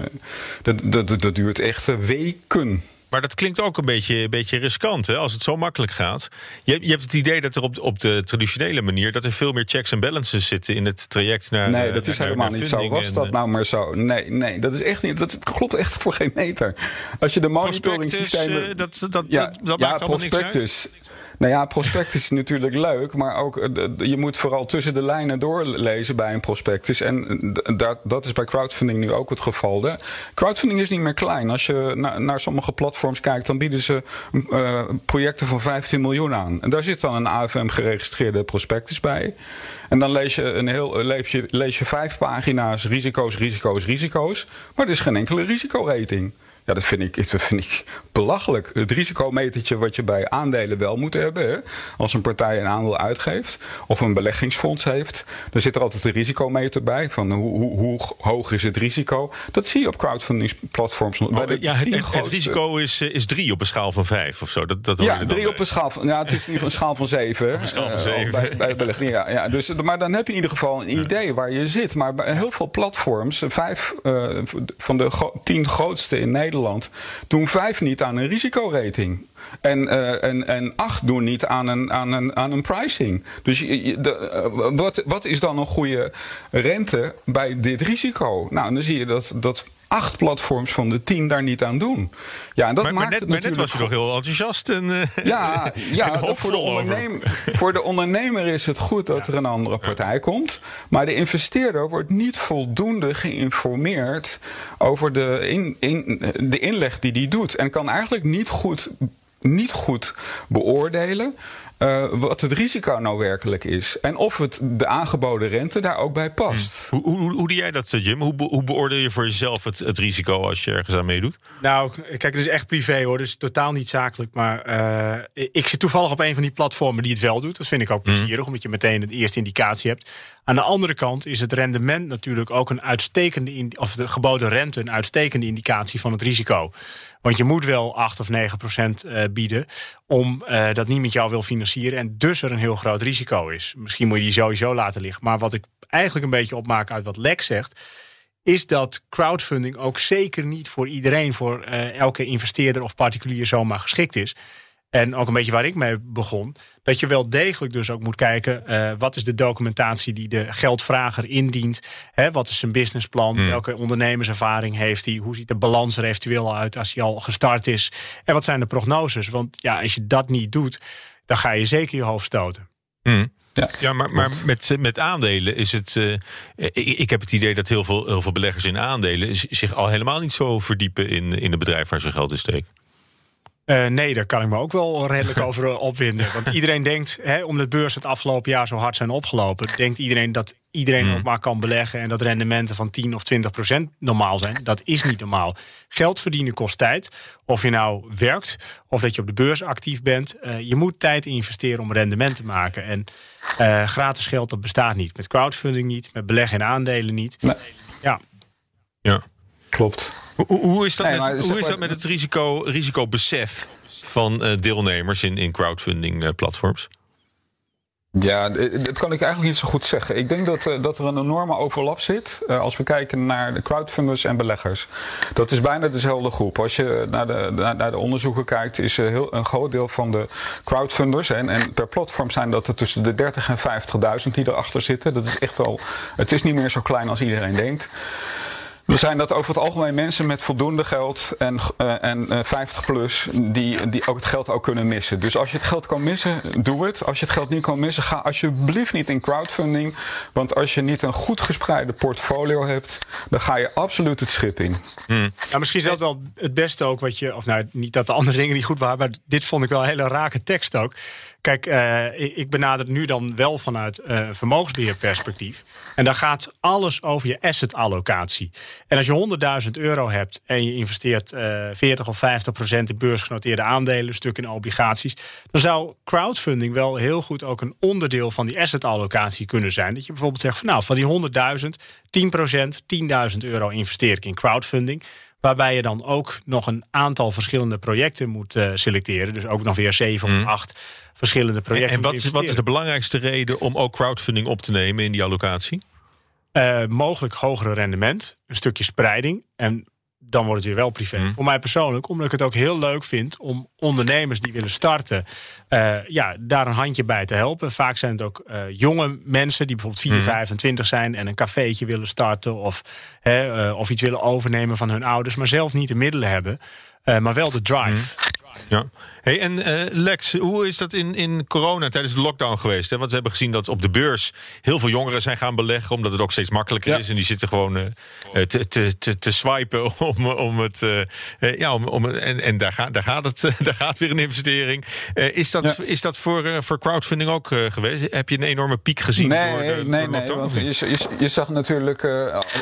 dat, dat, dat duurt echt weken. Maar dat klinkt ook een beetje, een beetje riskant, hè, als het zo makkelijk gaat. Je, je hebt het idee dat er op, op de traditionele manier... dat er veel meer checks en balances zitten in het traject naar Nee, dat is helemaal niet zo. Was dat nou maar zo? Nee, nee, dat is echt niet. Dat klopt echt voor geen meter. Als je de monitoring systemen... Uh, dat, dat, ja, dat, dat ja, maakt allemaal niks uit. Nou ja, prospectus is natuurlijk leuk, maar ook je moet vooral tussen de lijnen doorlezen bij een prospectus. En dat, dat is bij crowdfunding nu ook het geval. De crowdfunding is niet meer klein. Als je naar, sommige platforms kijkt, dan bieden ze uh, projecten van 15 miljoen aan. En daar zit dan een AFM geregistreerde prospectus bij. En dan lees je, een heel, lees, je, lees je vijf pagina's risico's, risico's, risico's. Maar er is geen enkele risicorating. Ja, dat vind ik, dat vind ik belachelijk. Het risicometertje wat je bij aandelen wel moet hebben. Hè? Als een partij een aandeel uitgeeft of een beleggingsfonds heeft, dan zit er altijd een risicometer bij. Van hoe, hoe, hoe hoog is het risico? Dat zie je op crowdfundingsplatforms. Oh, ja, het, het, risico is, eh, is drie op een schaal van vijf of zo. Dat, dat ja, drie op een schaal van. Ja, het is een schaal van zeven. een schaal van zeven. Uh, bij, bij belegging, ja, ja, dus, maar dan heb je in ieder geval een idee waar je zit. Maar bij heel veel platforms, vijf uh, van de tien grootste in Nederland Nederland doen vijf niet aan een risicorating. En, uh, en, en acht doen niet aan een, aan een, aan een pricing. Dus uh, wat, wat is dan een goede rente bij dit risico? Nou, dan zie je dat, dat acht platforms van de tien daar niet aan doen. Ja, en dat maar, maakt maar net, het maar net natuurlijk... was je nog heel enthousiast en, uh, ja, ja en voor, de ondernemer, voor de ondernemer is het goed dat ja. er een andere partij ja. komt. Maar de investeerder wordt niet voldoende geïnformeerd over de, in, in, de inleg die die doet. En kan eigenlijk niet goed niet goed beoordelen uh, wat het risico nou werkelijk is. En of het de aangeboden rente daar ook bij past. Hmm. Hoe, hoe, hoe doe jij dat, Jim? Hoe, hoe beoordeel je voor jezelf het, het, risico als je ergens aan meedoet? Nou, kijk, het is echt privé hoor, dus totaal niet zakelijk. Maar uh, ik zit toevallig op een van die platformen die het wel doet. Dat vind ik ook plezierig, hmm. omdat je meteen een eerste indicatie hebt. Aan de andere kant is het rendement natuurlijk ook een uitstekende, of de geboden rente een uitstekende indicatie van het risico. Want je moet wel 8 of 9 procent bieden om uh, dat niemand jou wil financieren en dus er een heel groot risico is. Misschien moet je die sowieso laten liggen. Maar wat ik eigenlijk een beetje opmaak uit wat Lex zegt, is dat crowdfunding ook zeker niet voor iedereen, voor uh, elke investeerder of particulier zomaar geschikt is. En ook een beetje waar ik mee begon. Dat je wel degelijk dus ook moet kijken. Uh, wat is de documentatie die de geldvrager indient? Hè, wat is zijn businessplan? Mm. Welke ondernemerservaring heeft hij? Hoe ziet de balans er eventueel uit als hij al gestart is? En wat zijn de prognoses? Want ja, als je dat niet doet, dan ga je zeker je hoofd stoten. Mm. Ja, ja maar, maar met, met aandelen is het. Uh, ik, ik, heb het idee dat heel veel, heel veel beleggers in aandelen zich al helemaal niet zo verdiepen in, in het bedrijf waar ze geld in steken. Uh, nee, daar kan ik me ook wel redelijk over opwinden. Want iedereen denkt, hè, omdat beurs het afgelopen jaar zo hard zijn opgelopen, denkt iedereen dat iedereen mm. ook maar kan beleggen en dat rendementen van 10 of 20 procent normaal zijn. Dat is niet normaal. Geld verdienen kost tijd. Of je nou werkt of dat je op de beurs actief bent. Uh, je moet tijd investeren om rendement te maken. En uh, gratis geld, dat bestaat niet. Met crowdfunding niet, met beleggen in aandelen niet. Nee. Ja. Ja. Klopt. Hoe, hoe is dat, Nee, met, maar zeg hoe is maar- dat met het risico, risicobesef van eh, deelnemers in, in crowdfunding eh, platforms? Ja, dat kan ik eigenlijk niet zo goed zeggen. Ik denk dat, eh, dat er een enorme overlap zit eh, als we kijken naar de crowdfunders en beleggers. Dat is bijna dezelfde groep. Als je naar de, naar, de onderzoeken kijkt, is eh, heel, een groot deel van de crowdfunders, en, en per platform zijn dat er tussen de 30 en 50.000 die erachter zitten. Dat is echt wel, het is niet meer zo klein als iedereen denkt. Er zijn dat over het algemeen mensen met voldoende geld en, eh, en eh, 50 plus die, die ook het geld ook kunnen missen. Dus als je het geld kan missen, doe het. Als je het geld niet kan missen, ga alsjeblieft niet in crowdfunding. Want als je niet een goed gespreide portfolio hebt, dan ga je absoluut het schip in. Nou, misschien is dat wel het beste ook wat je. Of nou, niet dat de andere dingen niet goed waren, maar dit vond ik wel een hele rake tekst ook. Kijk, eh, ik benader nu dan wel vanuit eh vermogensbeheerperspectief. En dan gaat alles over je assetallocatie. En als je 100.000 euro hebt en je investeert eh 40 of 50 procent in beursgenoteerde aandelen, een stuk in obligaties, dan zou crowdfunding wel heel goed ook een onderdeel van die assetallocatie kunnen zijn. Dat je bijvoorbeeld zegt van nou, van die 100.000, 10 procent, 10.000 euro investeer ik in crowdfunding. Waarbij je dan ook nog een aantal verschillende projecten moet eh, selecteren. Dus ook nog weer zeven of acht verschillende En, projecten. en wat, is, wat is de belangrijkste reden om ook crowdfunding op te nemen in die allocatie? Eh, mogelijk hogere rendement, een stukje spreiding. En dan wordt het weer wel privé. Voor mij persoonlijk, omdat ik het ook heel leuk vind om ondernemers die willen starten, eh, ja, daar een handje bij te helpen. Vaak zijn het ook eh, jonge mensen die bijvoorbeeld 4, 25 zijn en een cafeetje willen starten of, hè, eh, of iets willen overnemen van hun ouders, maar zelf niet de middelen hebben, maar wel de drive. Ja. Hey, en eh, Lex, hoe is dat in, in corona tijdens de lockdown geweest? Hè? Want we hebben gezien dat op de beurs heel veel jongeren zijn gaan beleggen, omdat het ook steeds makkelijker Ja. is. En die zitten gewoon eh, eh, te, te, te, te swipen om, om het. ja, om, om, en en daar, gaat, daar, gaat het, daar gaat weer een investering. Is dat, is dat voor, voor crowdfunding ook geweest? Heb je een enorme piek gezien? door Nee, de, nee, door nee. Want je, je, je zag natuurlijk,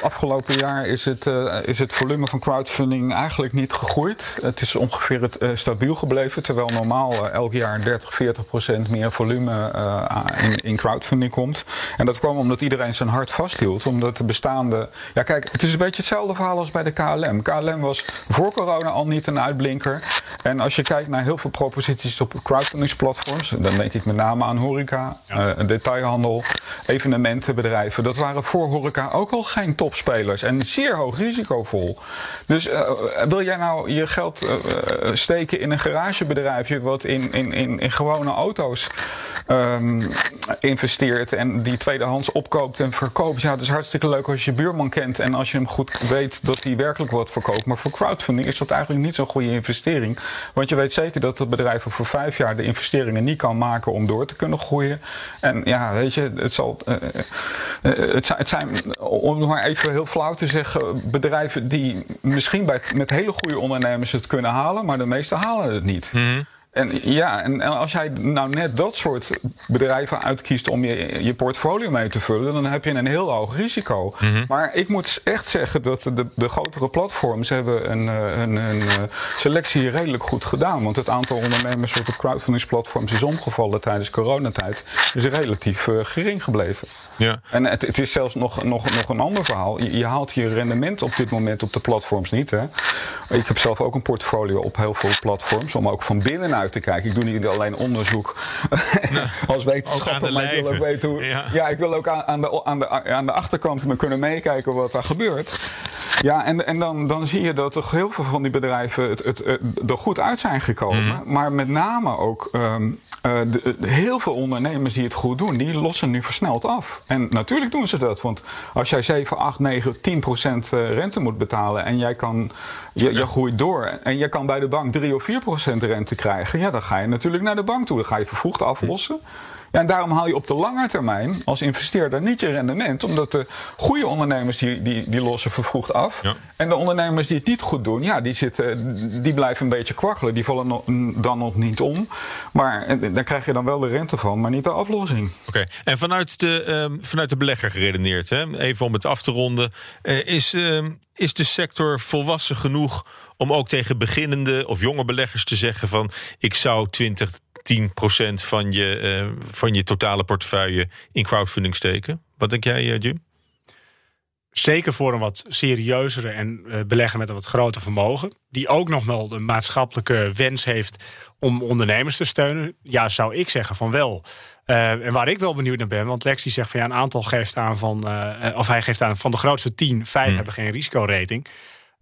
afgelopen jaar is het, is het volume van crowdfunding eigenlijk niet gegroeid. Het is ongeveer het, eh, stabiel gebleven, terwijl normaal eh, elk jaar 30, 40 procent meer volume eh, in, in crowdfunding komt. En dat kwam omdat iedereen zijn hart vasthield, omdat de bestaande... Ja kijk, het is een beetje hetzelfde verhaal als bij de KLM. KLM was voor corona al niet een uitblinker. En als je kijkt naar heel veel proposities op crowdfundingsplatforms, dan denk ik met name aan horeca, eh, detailhandel, evenementenbedrijven. Dat waren voor horeca ook al geen topspelers en zeer hoog risicovol. Dus wil jij nou je geld steken in een garagebedrijfje wat in, in, in, in gewone auto's ehm, investeert en die tweedehands opkoopt en verkoopt? Ja, dat is hartstikke leuk als je buurman kent en als je hem goed weet dat hij werkelijk wat verkoopt. Maar voor crowdfunding is dat eigenlijk niet zo'n goede investering. Want je weet zeker dat het bedrijf over vijf jaar de investeringen niet kan maken om door te kunnen groeien. En ja, weet je, het, zal, eh, eh, het, zijn, het zijn, om het maar even heel flauw te zeggen, bedrijven die misschien bij, met hele goede ondernemers het kunnen halen, maar de meeste halen het niet. En ja, en, als jij nou net dat soort bedrijven uitkiest om je, je portfolio mee te vullen, dan heb je een heel hoog risico. Maar ik moet echt zeggen dat de, de grotere platforms hebben een, eh, een, een eh, selectie redelijk goed gedaan. Want het aantal ondernemers op de crowdfundingsplatforms is omgevallen tijdens coronatijd. Is relatief eh, gering gebleven. Ja. En het, het is zelfs nog, nog, nog een ander verhaal. Je, je haalt je rendement op dit moment op de platforms niet. Hè? Ik heb zelf ook een portfolio op heel veel platforms. Om ook van binnenuit te kijken. Ik doe niet alleen onderzoek als wetenschapper. maar ik wil ook weten hoe. Ja. Ja, ik wil ook aan, aan, de, aan, de, aan de achterkant me kunnen meekijken wat daar gebeurt. Ja, en, en dan, dan zie je dat toch heel veel van die bedrijven het, het, het, er goed uit zijn gekomen. Maar met name ook. ehm, eh, de- heel veel ondernemers die het goed doen, die lossen nu versneld af. En natuurlijk doen ze dat. Want als jij 7, 8, 9, 10 procent eh, rente moet betalen en jij kan, je, je groeit door en je kan bij de bank 3 of 4 procent rente krijgen, ja, dan ga je natuurlijk naar de bank toe. Dan ga je vervroegd aflossen. Ja, en daarom haal je op de lange termijn als investeerder niet je rendement. Omdat de goede ondernemers die, die, die lossen vervroegd af. Ja. En de ondernemers die het niet goed doen, ja, die, zitten, die blijven een beetje kwakkelen. Die vallen dan nog niet om. Maar daar krijg je dan wel de rente van, maar niet de aflossing. Oké, en vanuit de, ehm, vanuit de belegger geredeneerd, hè? even om het af te ronden. eh, is, ehm, is de sector volwassen genoeg om ook tegen beginnende of jonge beleggers te zeggen van ik zou 20, 10% van je, eh, van je totale portefeuille in crowdfunding steken? Wat denk jij, eh, Jim? zeker voor een wat serieuzere en uh, belegger met een wat groter vermogen, die ook nog wel de maatschappelijke wens heeft om ondernemers te steunen, ja, zou ik zeggen van wel. En waar ik wel benieuwd naar ben, want Lex die zegt van ja, een aantal geeft aan van, of hij geeft aan van de grootste tien, vijf hmm. hebben geen risicorating.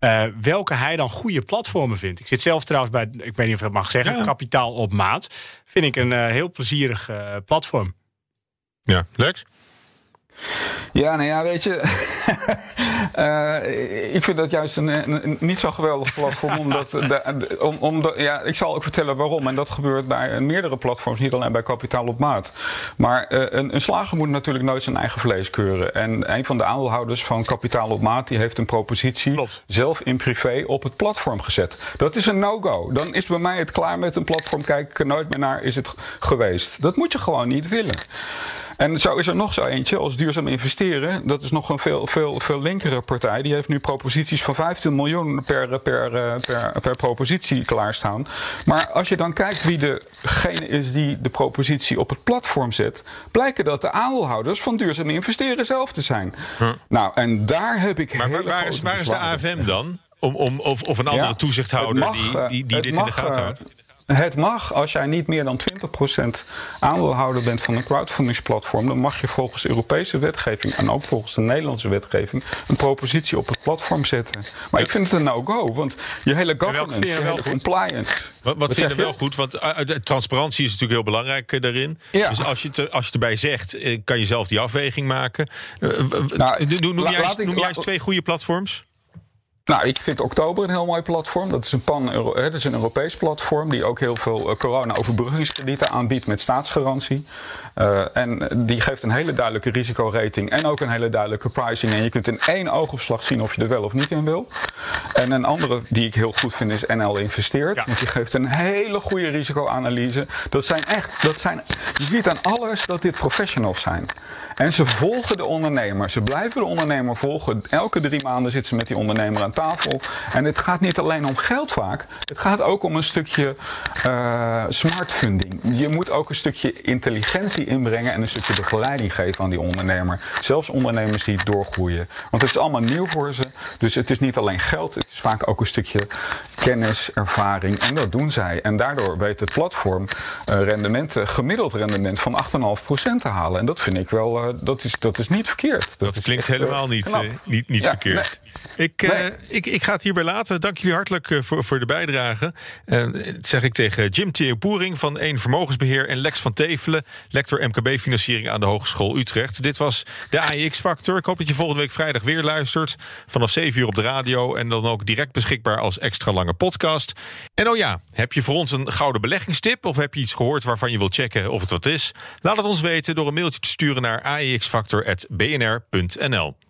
Uh, welke hij dan goede platformen vindt. Ik zit zelf trouwens bij, ik weet niet of ik dat mag zeggen, ja. Kapitaal op Maat. Vind ik een heel plezierig platform. Ja, Lex? Ja, nou ja, weet je. uh, ik vind dat juist een, een, niet zo geweldig platform. omdat, de, om, om ja, ik zal ook vertellen waarom. En dat gebeurt bij meerdere platforms, niet alleen bij Kapitaal op Maat. Maar uh, een, een, slager moet natuurlijk nooit zijn eigen vlees keuren. En een van de aandeelhouders van Kapitaal op Maat die heeft een propositie Klopt. zelf in privé op het platform gezet. Dat is een no-go. Dan is bij mij het klaar met een platform. Kijk ik er nooit meer naar, is het geweest. Dat moet je gewoon niet willen. En zo is er nog zo eentje als duurzaam investeren. Dat is nog een veel, veel, veel linkere partij. Die heeft nu proposities van 15 miljoen per, per, per, per propositie klaarstaan. Maar als je dan kijkt wie degene is die de propositie op het platform zet, blijken dat de aandeelhouders van duurzaam investeren zelf te zijn. Huh. Nou, en daar heb ik. Maar waar, waar is, waar is de AFM dan? Om, om, of, of een andere ja, toezichthouder mag, die, die, die dit mag, in de gaten houdt? Het mag, als jij niet meer dan 20% aandeelhouder bent van een crowdfundingsplatform, dan mag je volgens Europese wetgeving en ook volgens de Nederlandse wetgeving een propositie op het platform zetten. Maar ik vind het een no-go, want je hele governance, je, je hele compliance. Wat, wat vind je wel goed? Want uh, transparantie is natuurlijk heel belangrijk uh, daarin. Ja. Dus als je, het, als je erbij zegt, uh, kan je zelf die afweging maken. Nou, noem la- jij, noem jij eens twee goede platforms? Nou, ik vind Oktober een heel mooi platform. Dat is een, pan -Euro hè, dat is een Europees platform die ook heel veel eh, corona-overbruggingskredieten aanbiedt met staatsgarantie. Uh, en die geeft een hele duidelijke risicorating en ook een hele duidelijke pricing. En je kunt in één oogopslag zien of je er wel of niet in wil. En een andere die ik heel goed vind is NL Investeert. Ja. Want die geeft een hele goede risicoanalyse. Dat zijn echt, dat zijn, je ziet aan alles dat dit professionals zijn. En ze volgen de ondernemer. Ze blijven de ondernemer volgen. Elke drie maanden zitten ze met die ondernemer aan tafel. En het gaat niet alleen om geld vaak. Het gaat ook om een stukje uh, smart funding. Je moet ook een stukje intelligentie inbrengen en een stukje begeleiding geven aan die ondernemer. Zelfs ondernemers die doorgroeien. Want het is allemaal nieuw voor ze. Dus het is niet alleen geld. Het is vaak ook een stukje kennis, ervaring. En dat doen zij. En daardoor weet het platform uh, rendementen, gemiddeld rendement van 8,5% te halen. En dat vind ik wel, dat, is, dat is niet verkeerd. Dat, klinkt echt, helemaal niet, uh, niet, niet Ja, verkeerd. Ik, uh, ik, ik ga het hierbij laten. Dank jullie hartelijk uh, voor, voor de bijdrage. Uh, dat zeg ik tegen Jim Theo Boering van 1 Vermogensbeheer... en Lex van Tevelen, lector MKB-financiering aan de Hogeschool Utrecht. Dit was de AEX-factor. Ik hoop dat je volgende week vrijdag weer luistert. Vanaf 7 uur op de radio en dan ook direct beschikbaar als extra lange podcast. En oh ja, heb je voor ons een gouden beleggingstip... of heb je iets gehoord waarvan je wilt checken of het wat is? Laat het ons weten door een mailtje te sturen naar aexfactor.bnr.nl.